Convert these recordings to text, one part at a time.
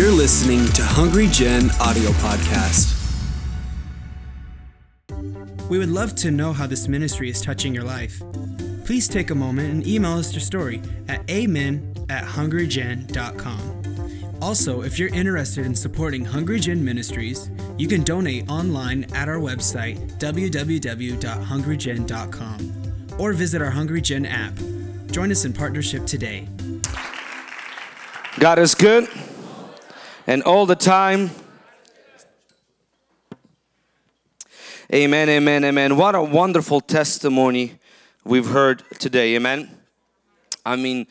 You're listening to Hungry Gen audio podcast. We would love to know how this ministry is touching your life. Please take a moment and email us your story at amen at hungrygen.com. Also, if you're interested in supporting Hungry Gen Ministries, you can donate online at our website, www.hungrygen.com, or visit our Hungry Gen app. Join us in partnership today. God is good and all the time. Amen, amen, amen. What a wonderful testimony we've heard today. Amen. I mean,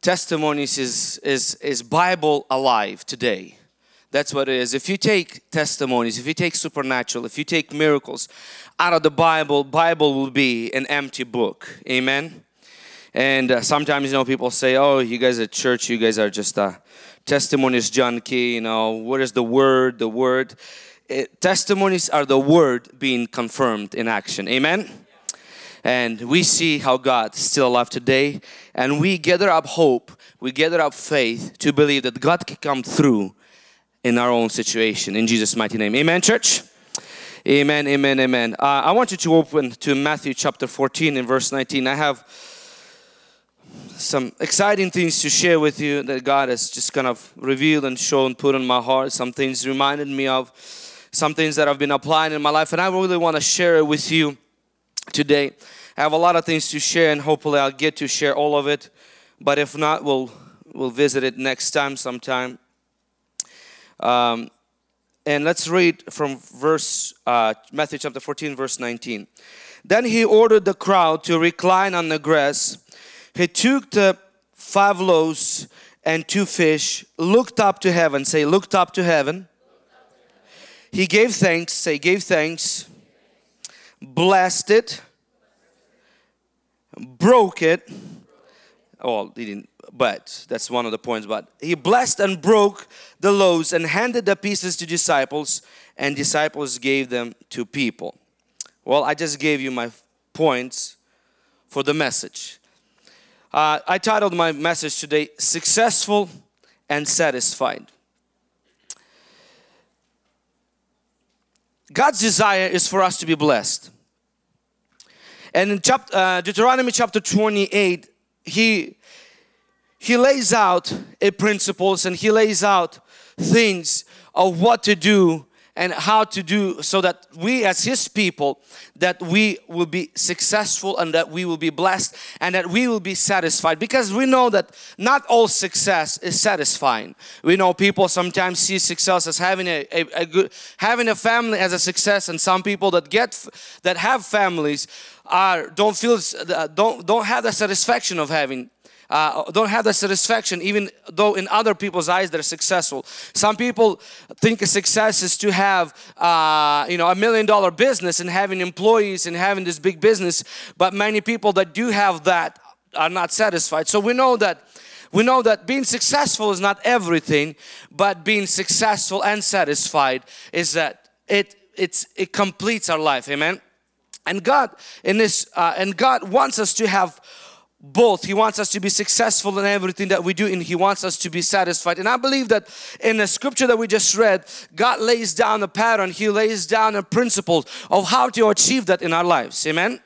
testimonies is is is Bible alive today. That's what it is. If you take testimonies, if you take supernatural, if you take miracles out of the Bible, Bible will be an empty book. Amen. And uh, sometimes, you know, people say, oh, you guys at church, you guys are just a testimonies junkie, you know, what is the word, the word. It, testimonies are the word being confirmed in action. Amen? And we see how God is still alive today. And we gather up hope, we gather up faith to believe that God can come through in our own situation. In Jesus' mighty name. Amen, church? Amen, amen, amen. Uh, I want you to open to Matthew chapter 14 and verse 19. I have some exciting things to share with you that God has just kind of revealed and shown, put in my heart. Some things reminded me of some things that I've been applying in my life, and I really want to share it with you today. I have a lot of things to share, and hopefully, I'll get to share all of it. But if not, we'll we'll visit it next time, sometime. Um, and let's read from verse uh, Matthew chapter 14, verse 19. Then he ordered the crowd to recline on the grass he took the five loaves and two fish, looked up to heaven, say, looked up to heaven. He gave thanks, say, gave thanks, blessed it, broke it. Oh, he didn't, but that's one of the points. But he blessed and broke the loaves and handed the pieces to disciples, and disciples gave them to people. Well, I just gave you my points for the message. Uh, I titled my message today, Successful and Satisfied. God's desire is for us to be blessed. And in chapter, uh, Deuteronomy chapter 28, he, he lays out a principles and he lays out things of what to do and how to do so that we as his people that we will be successful and that we will be blessed and that we will be satisfied. Because we know that not all success is satisfying. We know people sometimes see success as having a, a, a good having a family as a success and some people that get that have families are don't feel don't don't have the satisfaction of having uh, don't have the satisfaction even though in other people's eyes they're successful. Some people think success is to have uh, you know a million dollar business and having employees and having this big business but many people that do have that are not satisfied. So we know that we know that being successful is not everything but being successful and satisfied is that it it's it completes our life. Amen? And God in this uh, and God wants us to have both. He wants us to be successful in everything that we do and He wants us to be satisfied. And I believe that in the scripture that we just read, God lays down a pattern, He lays down a principle of how to achieve that in our lives. Amen?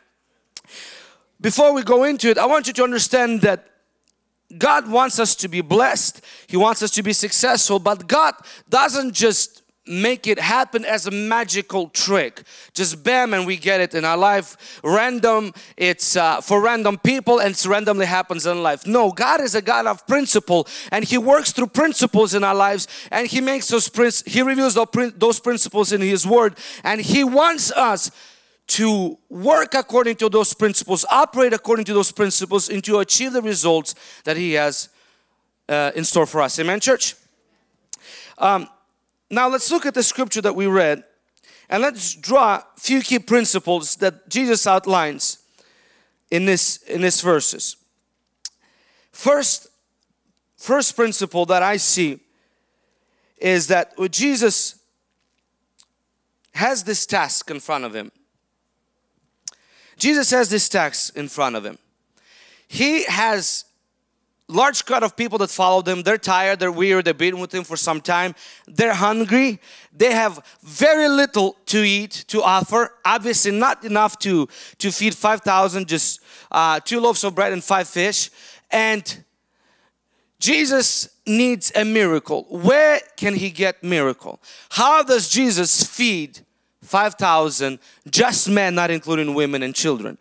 Before we go into it, I want you to understand that God wants us to be blessed. He wants us to be successful, but God doesn't just make it happen as a magical trick. Just bam and we get it in our life. Random it's uh, for random people and it randomly happens in life. No God is a God of principle and he works through principles in our lives and he makes those princ he reveals those principles in his word and he wants us to work according to those principles operate according to those principles and to achieve the results that he has uh, in store for us. Amen church? Um, now let's look at the scripture that we read and let's draw a few key principles that Jesus outlines in this in this verses. First first principle that I see is that Jesus has this task in front of him. Jesus has this task in front of him. He has large crowd of people that follow them. They're tired, they're weary, they've been with him for some time. They're hungry. They have very little to eat to offer. Obviously, not enough to to feed five thousand. Just uh, two loaves of bread and five fish. And Jesus needs a miracle. Where can he get miracle? How does Jesus feed 5,000 just men, not including women and children?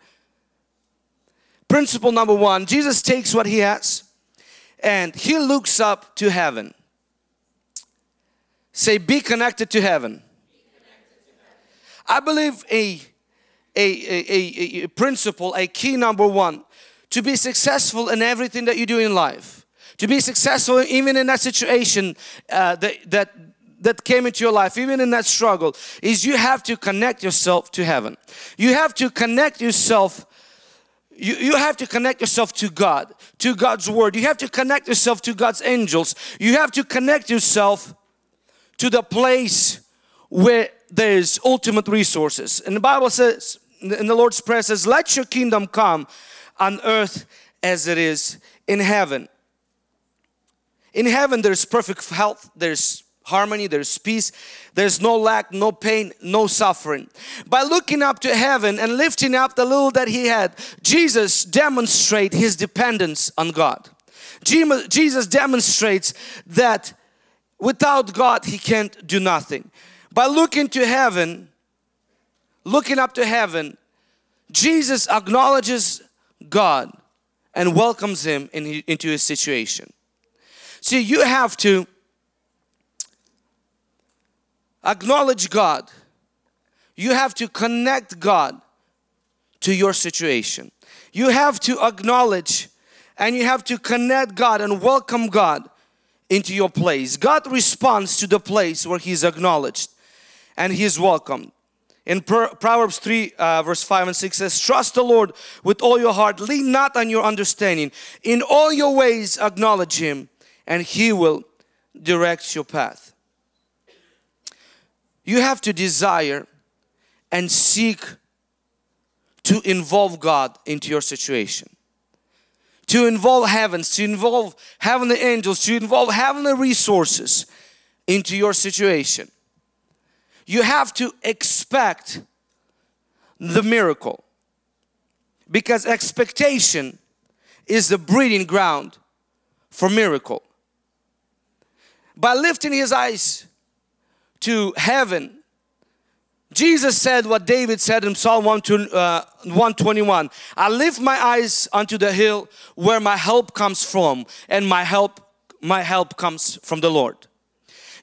Principle number one, Jesus takes what he has and he looks up to heaven. Say, be connected to heaven. I believe a, a, a, a, principle, a key number one, to be successful in everything that you do in life, to be successful even in that situation uh, that, that that came into your life, even in that struggle, is you have to connect yourself to heaven. You have to connect yourself you, you have to connect yourself to God, to God's Word. You have to connect yourself to God's angels. You have to connect yourself to the place where there's ultimate resources. And the Bible says, in the Lord's Prayer says, let your kingdom come on earth as it is in heaven. In heaven there's perfect health, there's harmony, there's peace, there's no lack, no pain, no suffering. By looking up to heaven and lifting up the little that he had, Jesus demonstrates his dependence on God. Jesus demonstrates that without God he can't do nothing. By looking to heaven, looking up to heaven, Jesus acknowledges God and welcomes him in, into his situation. See, you have to acknowledge God. You have to connect God to your situation. You have to acknowledge and you have to connect God and welcome God into your place. God responds to the place where He's acknowledged and He's welcomed. In Proverbs 3 uh, verse 5 and 6 says, Trust the Lord with all your heart, lean not on your understanding. In all your ways acknowledge Him and He will direct your path. You have to desire and seek to involve God into your situation. To involve heavens, to involve heavenly angels, to involve heavenly resources into your situation. You have to expect the miracle because expectation is the breeding ground for miracle. By lifting his eyes to heaven. Jesus said what David said in Psalm 121 uh, I lift my eyes unto the hill where my help comes from, and my help, my help comes from the Lord.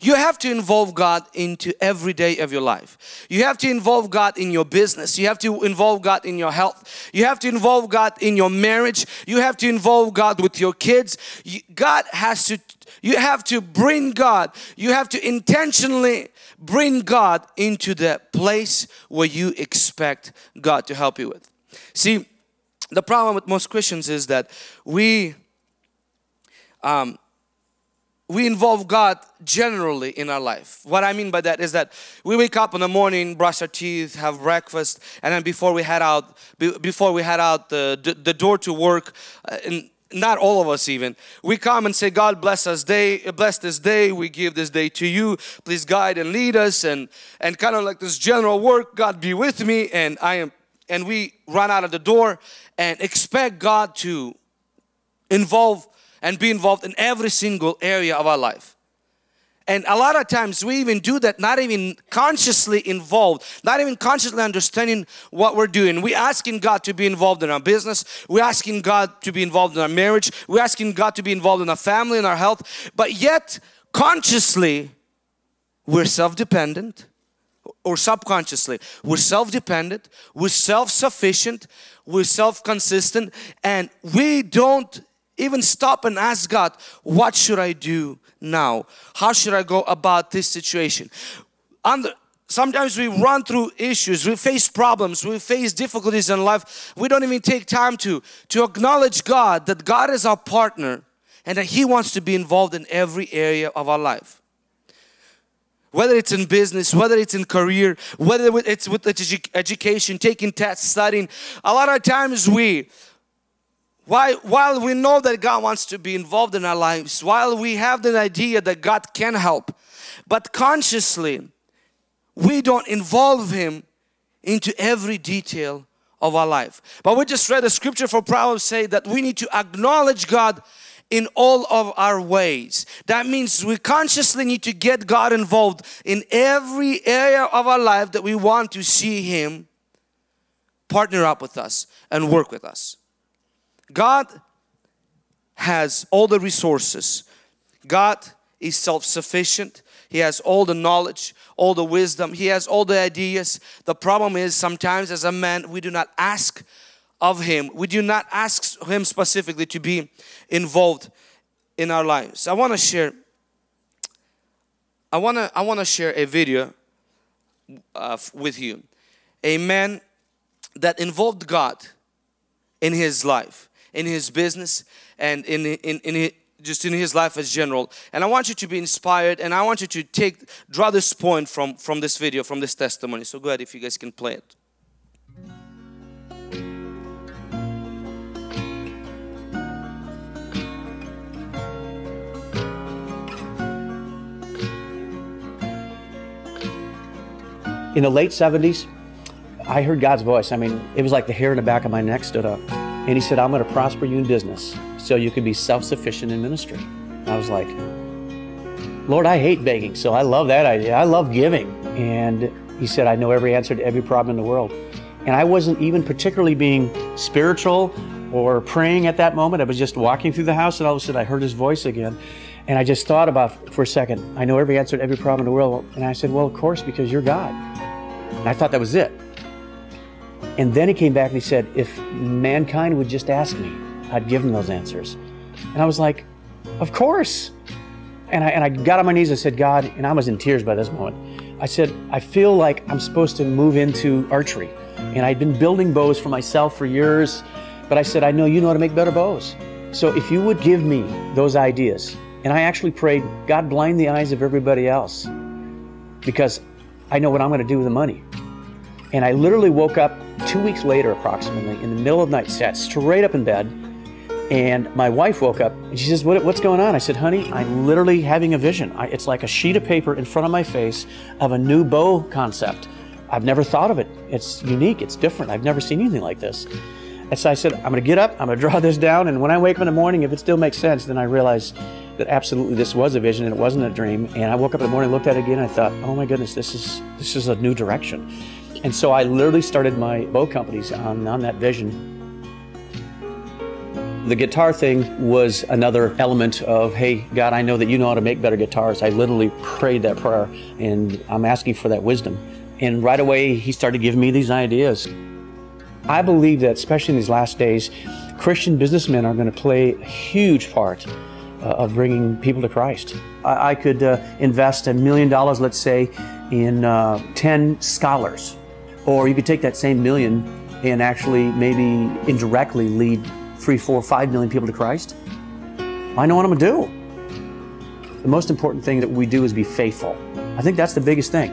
You have to involve God into every day of your life. You have to involve God in your business. You have to involve God in your health. You have to involve God in your marriage. You have to involve God with your kids. God has to you have to bring God, you have to intentionally bring God into the place where you expect God to help you with. See, the problem with most Christians is that we um, we involve God generally in our life. What I mean by that is that we wake up in the morning, brush our teeth, have breakfast, and then before we head out, before we head out the, the door to work, uh, and not all of us even we come and say god bless us day bless this day. We give this day to you. Please guide and lead us. And and kind of like this general work god be with me. And i am and we run out of the door and expect god to involve and be involved in every single area of our life and a lot of times we even do that, not even consciously involved, not even consciously understanding what we're doing. We're asking God to be involved in our business. We're asking God to be involved in our marriage. We're asking God to be involved in our family and our health. But yet, consciously, we're self-dependent or subconsciously, we're self-dependent, we're self-sufficient, we're self-consistent, and we don't even stop and ask God, what should I do now? How should I go about this situation? Sometimes we run through issues, we face problems, we face difficulties in life. We don't even take time to, to acknowledge God, that God is our partner and that He wants to be involved in every area of our life. Whether it's in business, whether it's in career, whether it's with education, taking tests, studying. A lot of times we While, while we know that God wants to be involved in our lives, while we have the idea that God can help, but consciously we don't involve Him into every detail of our life. But we just read a scripture for Proverbs say that we need to acknowledge God in all of our ways. That means we consciously need to get God involved in every area of our life that we want to see Him partner up with us and work with us. God has all the resources. God is self-sufficient. He has all the knowledge, all the wisdom. He has all the ideas. The problem is sometimes as a man we do not ask of him. We do not ask him specifically to be involved in our lives. I want to share I want to I want to share a video uh, with you. A man that involved God in his life in his business and in, in, in just in his life as general. And I want you to be inspired and I want you to take draw this point from from this video from this testimony. So go ahead if you guys can play it. In the late 70s I heard God's voice. I mean it was like the hair in the back of my neck stood up and he said, I'm going to prosper you in business so you can be self sufficient in ministry. I was like, Lord, I hate begging, so I love that idea. I love giving. And he said, I know every answer to every problem in the world. And I wasn't even particularly being spiritual or praying at that moment. I was just walking through the house, and all of a sudden I heard his voice again. And I just thought about for a second, I know every answer to every problem in the world. And I said, Well, of course, because you're God. And I thought that was it. And then he came back and he said, if mankind would just ask me, I'd give them those answers. And I was like, of course. And I, and I got on my knees and said, God, and I was in tears by this moment. I said, I feel like I'm supposed to move into archery. And I'd been building bows for myself for years, but I said, I know you know how to make better bows. So if you would give me those ideas, and I actually prayed, God, blind the eyes of everybody else, because I know what I'm going to do with the money. And I literally woke up two weeks later, approximately, in the middle of the night, sat straight up in bed. And my wife woke up and she says, what, What's going on? I said, Honey, I'm literally having a vision. I, it's like a sheet of paper in front of my face of a new bow concept. I've never thought of it. It's unique, it's different. I've never seen anything like this. And so I said, I'm going to get up, I'm going to draw this down. And when I wake up in the morning, if it still makes sense, then I realize that absolutely this was a vision and it wasn't a dream. And I woke up in the morning, looked at it again, and I thought, oh my goodness, this is this is a new direction. And so I literally started my bow companies on, on that vision. The guitar thing was another element of, hey, God, I know that you know how to make better guitars. I literally prayed that prayer and I'm asking for that wisdom. And right away, He started giving me these ideas. I believe that, especially in these last days, Christian businessmen are going to play a huge part uh, of bringing people to Christ. I, I could uh, invest a million dollars, let's say, in uh, 10 scholars or you could take that same million and actually maybe indirectly lead three, four, five million people to Christ. I know what I'm gonna do. The most important thing that we do is be faithful. I think that's the biggest thing.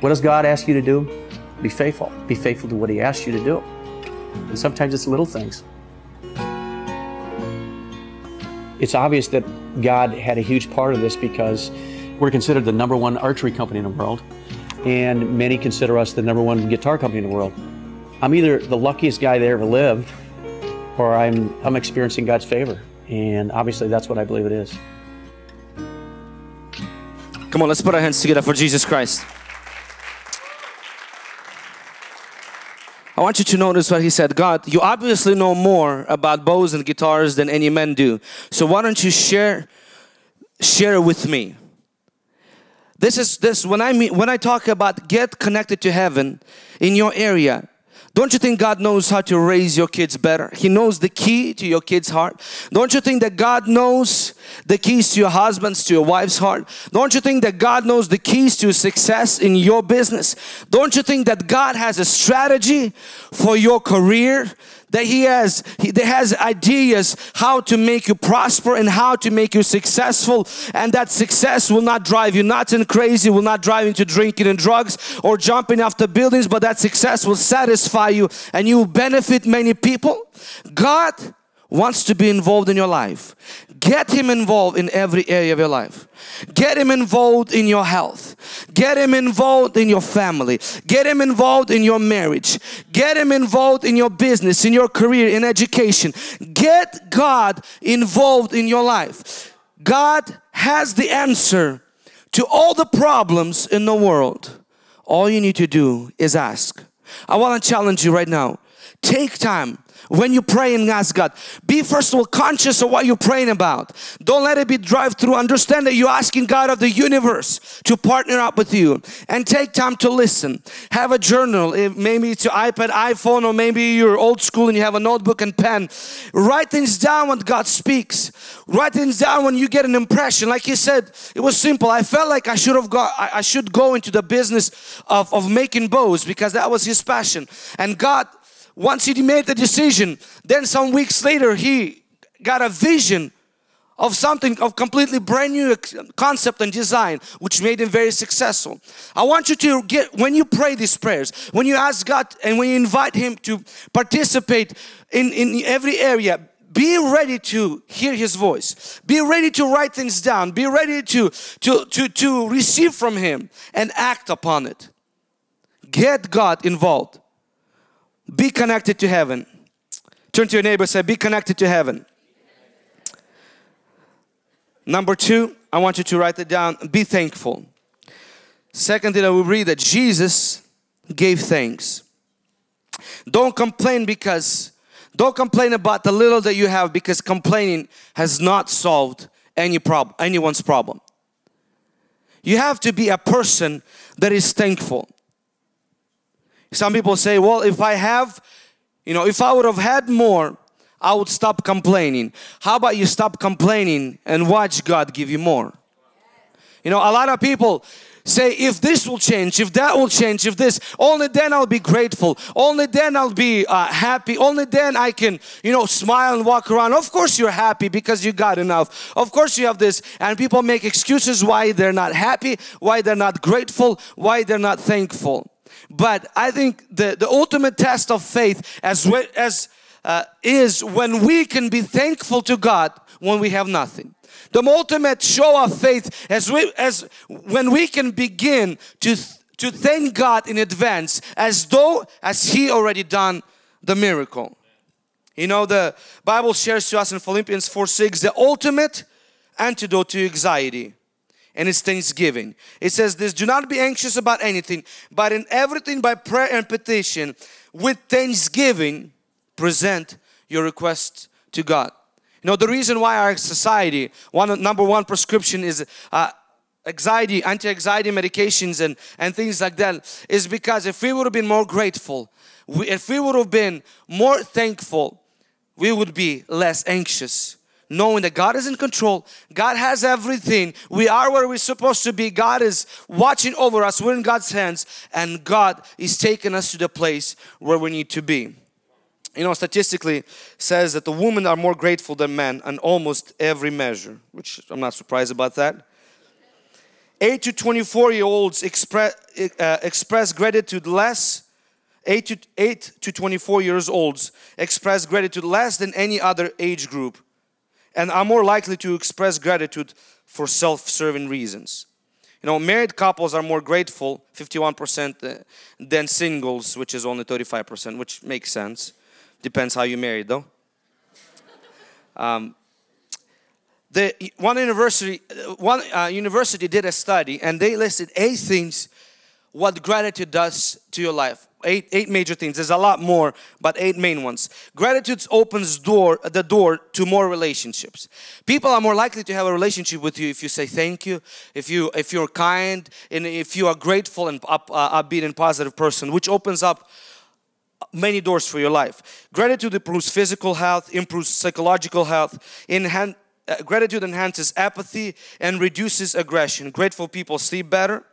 What does God ask you to do? Be faithful. Be faithful to what He asks you to do. And sometimes it's little things. It's obvious that God had a huge part of this because we're considered the number one archery company in the world and many consider us the number one guitar company in the world. I'm either the luckiest guy that ever lived, or I'm, I'm experiencing God's favor. And obviously, that's what I believe it is. Come on, let's put our hands together for Jesus Christ. I want you to notice what he said. God, you obviously know more about bows and guitars than any men do. So why don't you share share it with me? This is this when I mean when I talk about get connected to heaven in your area. Don't you think God knows how to raise your kids better? He knows the key to your kid's heart. Don't you think that God knows the keys to your husband's, to your wife's heart? Don't you think that God knows the keys to success in your business? Don't you think that God has a strategy for your career? That he has he has ideas how to make you prosper and how to make you successful. And that success will not drive you nuts and crazy will not drive you to drinking and drugs or jumping off the buildings but that success will satisfy you and you will benefit many people. God wants to be involved in your life. Get Him involved in every area of your life. Get Him involved in your health. Get Him involved in your family. Get Him involved in your marriage. Get Him involved in your business, in your career, in education. Get God involved in your life. God has the answer to all the problems in the world. All you need to do is ask. I want to challenge you right now. Take time when you pray and ask God. Be first of all conscious of what you're praying about. Don't let it be drive through. Understand that you're asking God of the universe to partner up with you and take time to listen. Have a journal, if maybe it's your iPad, iPhone, or maybe you're old school and you have a notebook and pen. Write things down when God speaks. Write things down when you get an impression. Like he said, it was simple. I felt like I should have got I, I should go into the business of, of making bows because that was his passion. And God once he made the decision, then some weeks later he got a vision of something of completely brand new concept and design which made him very successful. I want you to get when you pray these prayers, when you ask God and when you invite him to participate in, in every area, be ready to hear his voice. Be ready to write things down. Be ready to to to to receive from him and act upon it. Get god involved be connected to heaven. Turn to your neighbor say, Be connected to heaven. Number two, I want you to write it down. Be thankful. Second thing I will read that Jesus gave thanks. Don't complain because, don't complain about the little that you have because complaining has not solved any problem, anyone's problem. You have to be a person that is thankful. Some people say, well, if I have, you know, if I would have had more, I would stop complaining. How about you stop complaining and watch God give you more? You know, a lot of people say, if this will change, if that will change, if this, only then I'll be grateful. Only then I'll be uh, happy. Only then I can, you know, smile and walk around. Of course you're happy because you got enough. Of course you have this. And people make excuses why they're not happy, why they're not grateful, why they're not thankful. But I think the, the ultimate test of faith as, as uh, is when we can be thankful to God when we have nothing. The ultimate show of faith as, we, as when we can begin to, to thank God in advance as though as He already done the miracle. You know the Bible shares to us in Philippians 4 6 the ultimate antidote to anxiety and it's thanksgiving. It says this, do not be anxious about anything, but in everything by prayer and petition, with thanksgiving, present your requests to God. You know, the reason why our society, one number one prescription is uh, anxiety, anti-anxiety medications and, and things like that is because if we would have been more grateful, we, if we would have been more thankful, we would be less anxious knowing that God is in control, God has everything, we are where we're supposed to be, God is watching over us, we're in God's hands, and God is taking us to the place where we need to be. You know, statistically says that the women are more grateful than men on almost every measure, which I'm not surprised about that. 8 to 24 year olds express, uh, express gratitude less. 8 to, 8 to 24 years olds express gratitude less than any other age group and are more likely to express gratitude for self-serving reasons. You know, married couples are more grateful, 51%, uh, than singles, which is only 35%, which makes sense. Depends how you married, though. Um, the one university, uh, one uh, university did a study, and they listed eight things what gratitude does to your life eight eight major things. There's a lot more but eight main ones. Gratitude opens door the door to more relationships. People are more likely to have a relationship with you if you say thank you if you if you're kind and if you are grateful and up, uh, upbeat and positive person which opens up many doors for your life. Gratitude improves physical health improves psychological health enhance uh, gratitude enhances apathy and reduces aggression. Grateful people sleep better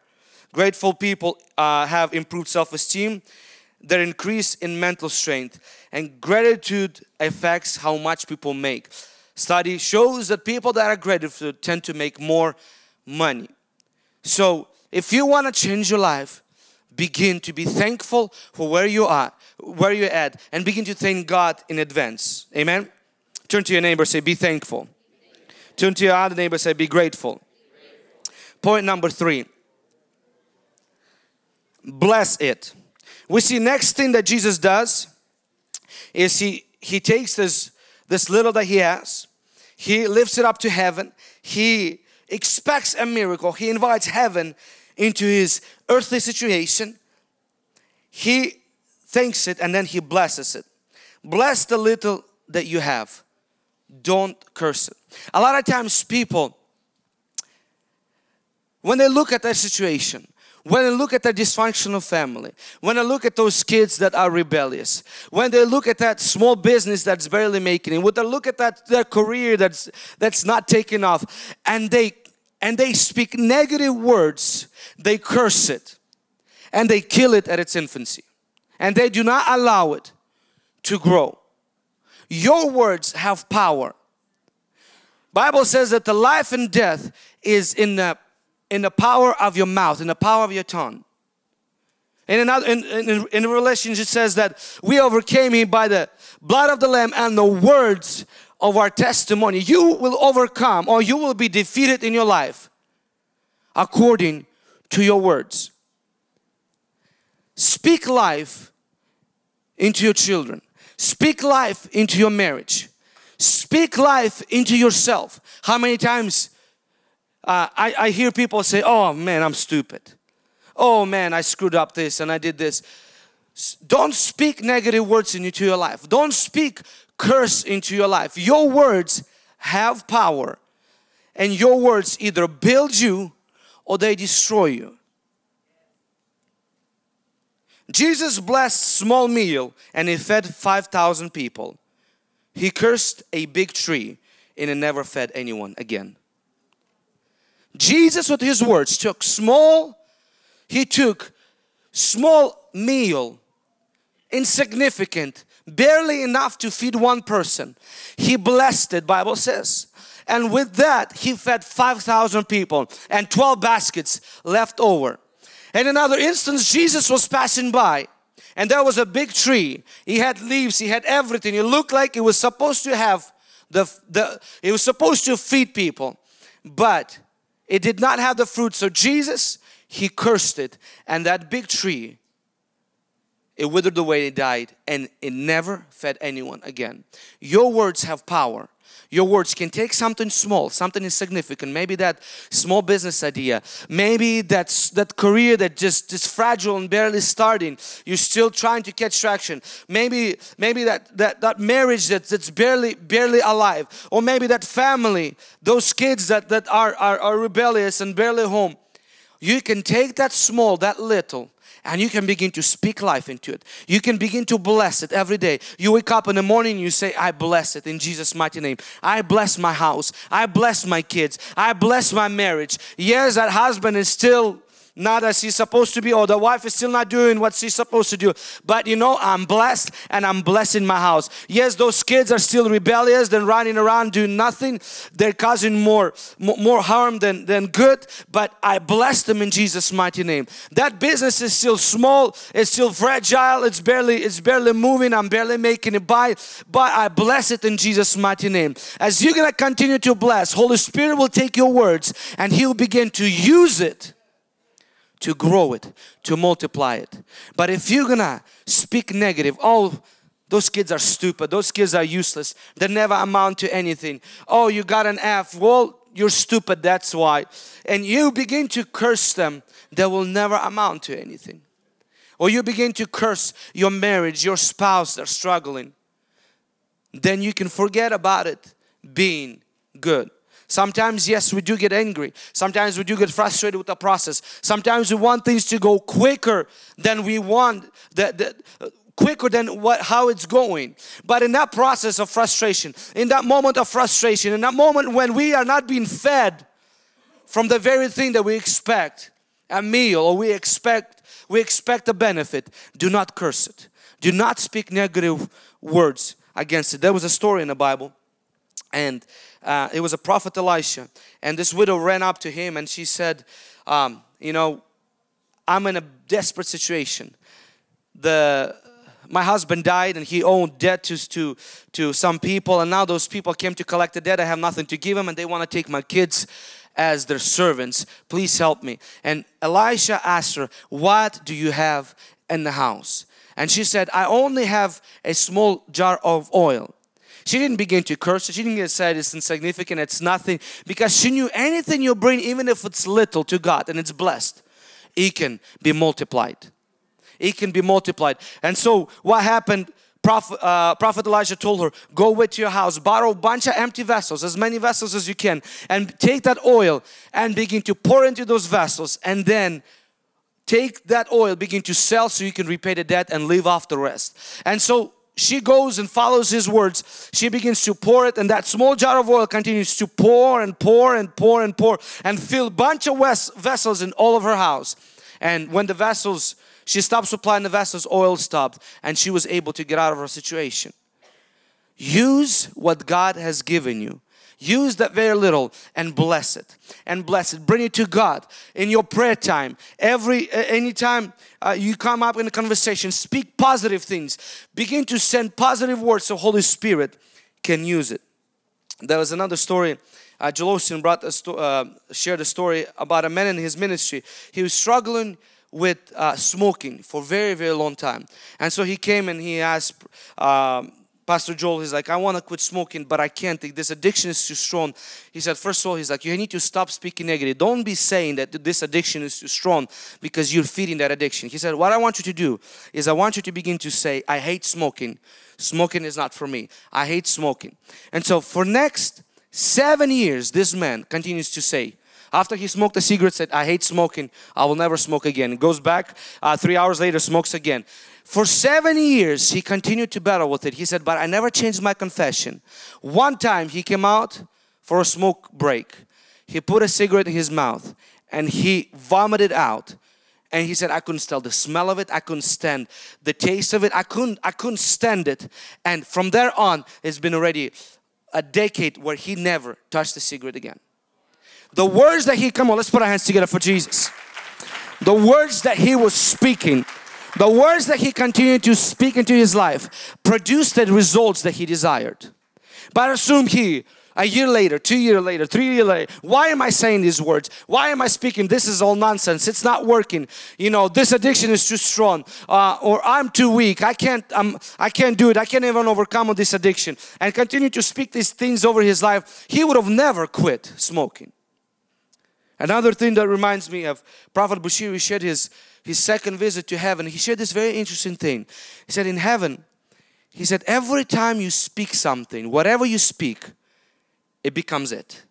Grateful people uh, have improved self-esteem, their increase in mental strength, and gratitude affects how much people make. Study shows that people that are grateful tend to make more money. So if you want to change your life, begin to be thankful for where you are, where you're at, and begin to thank God in advance. Amen. Turn to your neighbor, say, be thankful. Turn to your other neighbor, say, be grateful. Point number three bless it. We see next thing that Jesus does is he he takes this this little that he has, he lifts it up to heaven, he expects a miracle, he invites heaven into his earthly situation, he thanks it and then he blesses it. Bless the little that you have. Don't curse it. A lot of times people when they look at their situation, when I look at their dysfunctional family, when I look at those kids that are rebellious, when they look at that small business that's barely making it, when they look at that their career that's that's not taking off, and they and they speak negative words, they curse it, and they kill it at its infancy, and they do not allow it to grow. Your words have power. Bible says that the life and death is in the in the power of your mouth, in the power of your tongue. In another in, in, in it says that we overcame him by the blood of the Lamb and the words of our testimony. You will overcome or you will be defeated in your life according to your words. Speak life into your children. Speak life into your marriage. Speak life into yourself. How many times uh, I, I hear people say, oh man, I'm stupid. Oh man, I screwed up this and I did this. Don't speak negative words into your life. Don't speak curse into your life. Your words have power and your words either build you or they destroy you. Jesus blessed small meal and he fed 5,000 people. He cursed a big tree and he never fed anyone again. Jesus with his words took small, he took small meal, insignificant, barely enough to feed one person. He blessed it, Bible says. And with that, he fed 5,000 people and 12 baskets left over. In another instance, Jesus was passing by and there was a big tree. He had leaves, he had everything. It looked like it was supposed to have the, the it was supposed to feed people. But it did not have the fruit. So Jesus, he cursed it. And that big tree, it withered away, it died, and it never fed anyone again. Your words have power. Your words can take something small, something insignificant, maybe that small business idea, maybe that's that career that just is fragile and barely starting. You're still trying to catch traction. Maybe maybe that that that marriage that, that's barely barely alive, or maybe that family, those kids that that are are, are rebellious and barely home. You can take that small, that little, and you can begin to speak life into it. You can begin to bless it every day. You wake up in the morning you say, I bless it in Jesus' mighty name. I bless my house. I bless my kids. I bless my marriage. Yes, that husband is still not as he's supposed to be or the wife is still not doing what she's supposed to do. But you know I'm blessed and I'm blessing my house. Yes those kids are still rebellious and running around doing nothing. They're causing more more harm than than good but I bless them in Jesus mighty name. That business is still small it's still fragile it's barely it's barely moving I'm barely making it by but I bless it in Jesus mighty name. As you're gonna continue to bless Holy Spirit will take your words and He'll begin to use it to grow it, to multiply it. But if you're gonna speak negative, oh, those kids are stupid, those kids are useless, they never amount to anything. Oh, you got an F, well, you're stupid, that's why. And you begin to curse them, they will never amount to anything. Or you begin to curse your marriage, your spouse, they're struggling. Then you can forget about it being good. Sometimes, yes, we do get angry. Sometimes we do get frustrated with the process. Sometimes we want things to go quicker than we want, that, that quicker than what how it's going. But in that process of frustration, in that moment of frustration, in that moment when we are not being fed from the very thing that we expect, a meal or we expect we expect a benefit, do not curse it. Do not speak negative words against it. There was a story in the Bible and uh, it was a prophet Elisha and this widow ran up to him and she said um, you know I'm in a desperate situation the my husband died and he owed debt to, to, to some people and now those people came to collect the debt. I have nothing to give them and they want to take my kids as their servants. Please help me. And Elisha asked her, what do you have in the house? And she said, I only have a small jar of oil. She didn't begin to curse. She didn't get said it's insignificant, it's nothing. Because she knew anything you bring, even if it's little to God and it's blessed, it can be multiplied. It can be multiplied. And so what happened? Prophet, uh, Prophet Elijah told her, go with your house, borrow a bunch of empty vessels, as many vessels as you can, and take that oil and begin to pour into those vessels and then take that oil, begin to sell so you can repay the debt and live off the rest. And so she goes and follows his words. She begins to pour it and that small jar of oil continues to pour and pour and pour and pour and fill bunch of vessels in all of her house. And when the vessels she stopped supplying the vessels, oil stopped, and she was able to get out of her situation. Use what God has given you. Use that very little and bless it and bless it. Bring it to God in your prayer time. Every anytime uh, you come up in a conversation, speak positive things. Begin to send positive words so Holy Spirit can use it. There was another story. Uh, Joel Osteen brought a uh, shared a story about a man in his ministry. He was struggling with uh, smoking for very very long time and so he came and he asked um, Pastor Joel, he's like, I want to quit smoking, but I can't. This addiction is too strong. He said, first of all, he's like, you need to stop speaking negative. Don't be saying that this addiction is too strong because you're feeding that addiction. He said, what I want you to do is I want you to begin to say, I hate smoking. Smoking is not for me. I hate smoking. And so for next seven years, this man continues to say, after he smoked a cigarette, said, I hate smoking. I will never smoke again. Goes back, uh, three hours later, smokes again. For seven years, he continued to battle with it. He said, but I never changed my confession. One time, he came out for a smoke break. He put a cigarette in his mouth and he vomited out. And he said, I couldn't stand the smell of it. I couldn't stand the taste of it. I couldn't, I couldn't stand it. And from there on, it's been already a decade where he never touched a cigarette again. The words that he, come on, let's put our hands together for Jesus. The words that he was speaking, the words that he continued to speak into his life produced the results that he desired. But assume he a year later, two years later, three years later, why am I saying these words? Why am I speaking? This is all nonsense. It's not working. You know, this addiction is too strong, uh, or I'm too weak. I can't. I'm. I can't do it. I can't even overcome this addiction. And continue to speak these things over his life. He would have never quit smoking. Another thing that reminds me of Prophet Bushiri shared his, his second visit to heaven. He shared this very interesting thing. He said in heaven, he said every time you speak something, whatever you speak, it becomes it.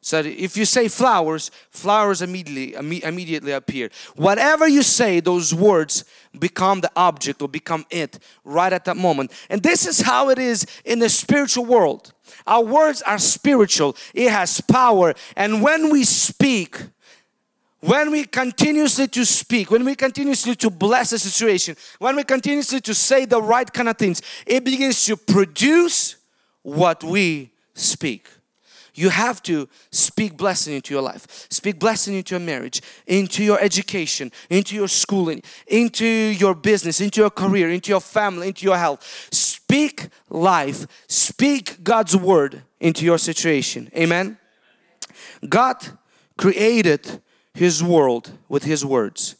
So if you say flowers, flowers immediately immediately appear. Whatever you say, those words become the object or become it right at that moment. And this is how it is in the spiritual world. Our words are spiritual. It has power. And when we speak, when we continuously to speak, when we continuously to bless a situation, when we continuously to say the right kind of things, it begins to produce what we speak. You have to speak blessing into your life, speak blessing into your marriage, into your education, into your schooling, into your business, into your career, into your family, into your health. Speak life, speak God's word into your situation. Amen. God created His world with His words,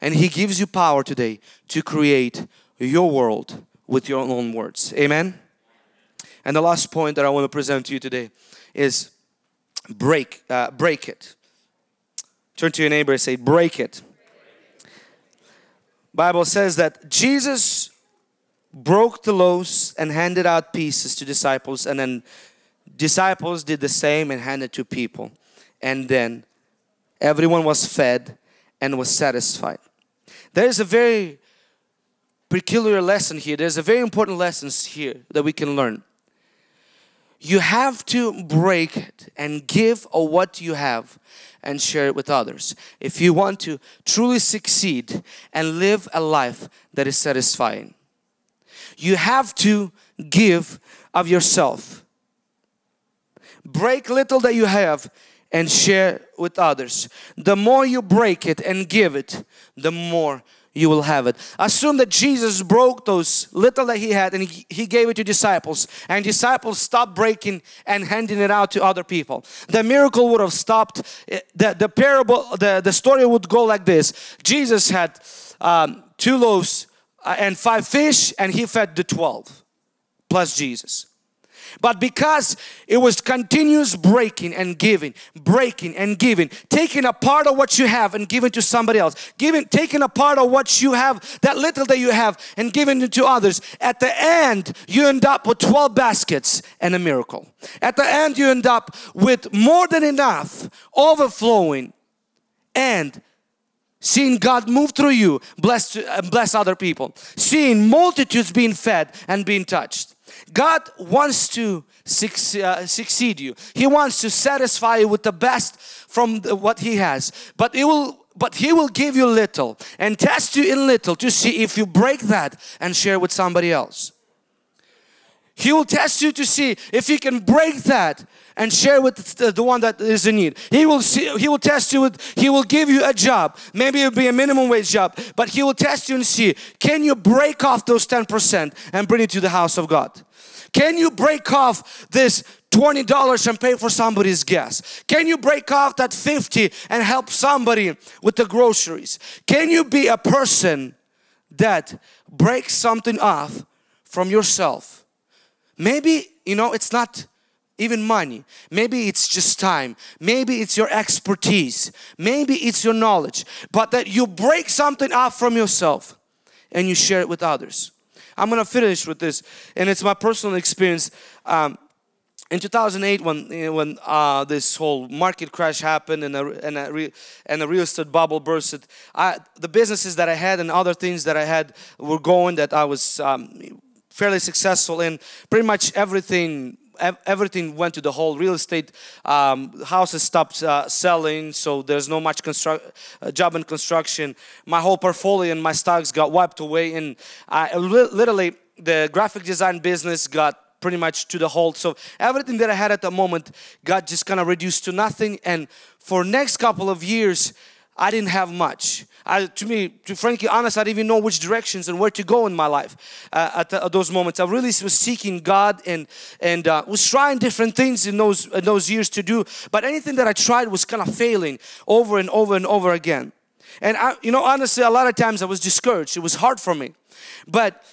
and He gives you power today to create your world with your own words. Amen. And the last point that I want to present to you today is break, uh, break it. Turn to your neighbor and say, break it. Bible says that Jesus broke the loaves and handed out pieces to disciples and then disciples did the same and handed to people and then everyone was fed and was satisfied there is a very peculiar lesson here there's a very important lesson here that we can learn you have to break it and give of what you have and share it with others if you want to truly succeed and live a life that is satisfying. You have to give of yourself. Break little that you have and share with others. The more you break it and give it, the more you will have it. Assume that Jesus broke those little that he had and he, gave it to disciples and disciples stopped breaking and handing it out to other people. The miracle would have stopped. Eh, the, the parable, the, the story would go like this. Jesus had um, two loaves uh, and five fish and he fed the 12 plus Jesus. But because it was continuous breaking and giving, breaking and giving, taking a part of what you have and giving to somebody else, giving, taking a part of what you have, that little that you have, and giving it to others. At the end, you end up with 12 baskets and a miracle. At the end, you end up with more than enough, overflowing, and seeing God move through you, bless, uh, bless other people, seeing multitudes being fed and being touched. God wants to uh, succeed you. He wants to satisfy you with the best from what He has. But He will but he will give you little and test you in little to see if you break that and share with somebody else. He will test you to see if you can break that and share with the, the, one that is in need. He will see, he will test you with, he will give you a job. Maybe it'll be a minimum wage job, but he will test you and see, can you break off those 10% and bring it to the house of God? Can you break off this $20 and pay for somebody's gas? Can you break off that 50 and help somebody with the groceries? Can you be a person that breaks something off from yourself? Maybe, you know, it's not even money. Maybe it's just time. Maybe it's your expertise. Maybe it's your knowledge. But that you break something off from yourself and you share it with others. I'm gonna finish with this, and it's my personal experience. Um, in 2008, when when uh, this whole market crash happened and a, and a, re, and the real estate bubble bursted, I, the businesses that I had and other things that I had were going that I was um, fairly successful in. Pretty much everything everything went to the whole real estate um, houses stopped uh, selling so there's no much uh, job in construction. My whole portfolio and my stocks got wiped away and I, literally the graphic design business got pretty much to the halt. So everything that i had at the moment got just kind of reduced to nothing and for next couple of years I didn't have much. I, to me, to frankly honest, I didn't even know which directions and where to go in my life uh, at, at, those moments. I really was seeking God and and uh, was trying different things in those in those years to do. But anything that I tried was kind of failing over and over and over again. And I, you know, honestly, a lot of times I was discouraged. It was hard for me. But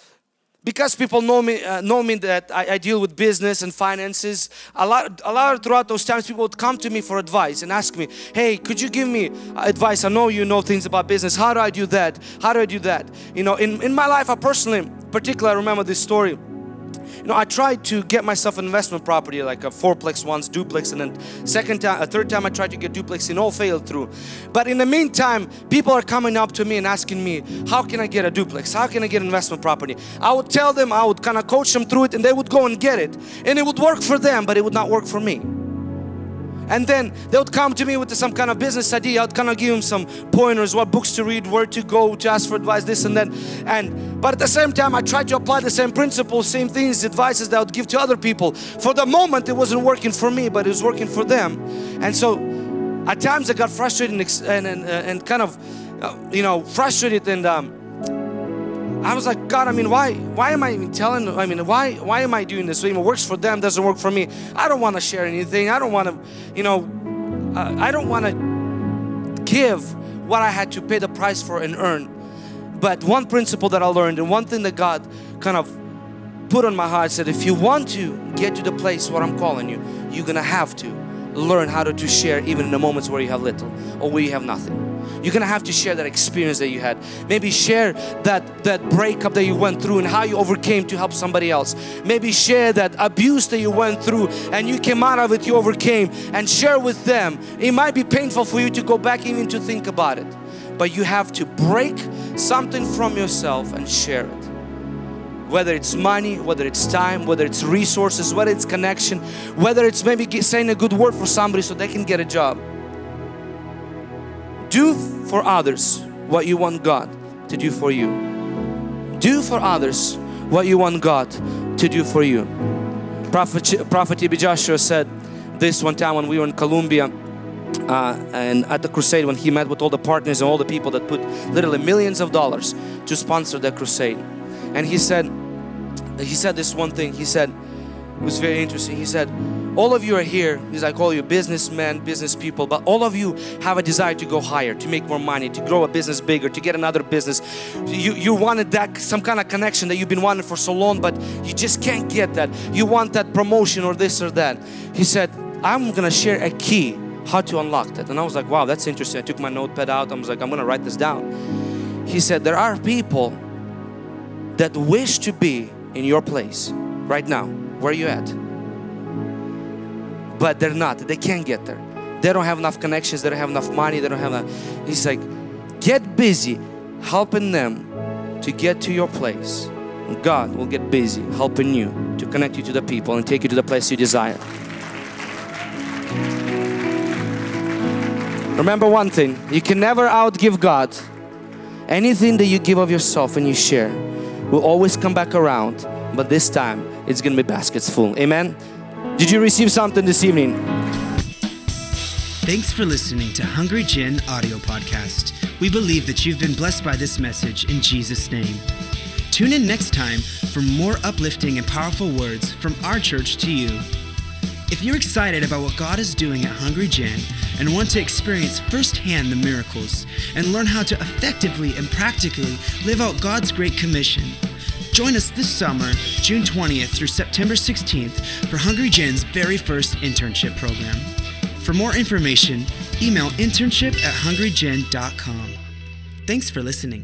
because people know me uh, know me that I, I, deal with business and finances a lot a lot throughout those times people would come to me for advice and ask me hey could you give me advice? I know you know things about business. How do I do that? How do I do that? You know in, in my life I personally particularly I remember this story you know, I tried to get myself an investment property like a fourplex once, duplex, and then second time, a third time I tried to get duplex and all failed through. But in the meantime, people are coming up to me and asking me, how can I get a duplex? How can I get investment property? I would tell them, I would kind of coach them through it and they would go and get it. And it would work for them, but it would not work for me and then they would come to me with some kind of business idea. I'd kind of give them some pointers what books to read where to go to ask for advice this and that. And but at the same time I tried to apply the same principles same things advices that I would give to other people. For the moment it wasn't working for me but it was working for them. And so at times I got frustrated and, and, and kind of uh, you know frustrated and um, I was like, God, I mean, why, why am I even telling? I mean, why, why am I doing this? It works for them, doesn't work for me. I don't want to share anything. I don't want to, you know, uh, I don't want to give what I had to pay the price for and earn. But one principle that I learned, and one thing that God kind of put on my heart said, if you want to get to the place where I'm calling you, you're gonna have to learn how to, to share even in the moments where you have little or where you have nothing. You're gonna have to share that experience that you had. Maybe share that, that breakup that you went through and how you overcame to help somebody else. Maybe share that abuse that you went through and you came out of it, you overcame, and share with them. It might be painful for you to go back even to think about it, but you have to break something from yourself and share it whether it's money, whether it's time, whether it's resources, whether it's connection, whether it's maybe saying a good word for somebody so they can get a job. Do for others what you want God to do for you. Do for others what you want God to do for you. Prophet, Prophet Joshua said this one time when we were in Colombia. uh, and at the crusade when he met with all the partners and all the people that put literally millions of dollars to sponsor the crusade and he said he said this one thing he said it was very interesting he said all of you are here he's like all you businessmen business people but all of you have a desire to go higher to make more money to grow a business bigger to get another business. You you wanted that some kind of connection that you've been wanting for so long but you just can't get that. You want that promotion or this or that. He said i'm gonna share a key how to unlock that. And i was like wow that's interesting. I took my notepad out. I was like i'm gonna write this down. He said there are people that wish to be in your place right now. Where are you at but they're not. They can't get there. They don't have enough connections. They don't have enough money. They don't have enough he's like get busy helping them to get to your place. God will get busy helping you to connect you to the people and take you to the place you desire. Remember one thing. You can never outgive god. Anything that you give of yourself and you share will always come back around but this time it's gonna be baskets full. Amen did you receive something this evening Thanks for listening to Hungry Gen audio podcast. We believe that you've been blessed by this message in Jesus' name. Tune in next time for more uplifting and powerful words from our church to you. If you're excited about what God is doing at Hungry Gen and want to experience firsthand the miracles and learn how to effectively and practically live out God's Great Commission, join us this summer, June 20th through September 16th, for Hungry Gen's very first internship program. For more information, email internship at hungrygen.com. Thanks for listening.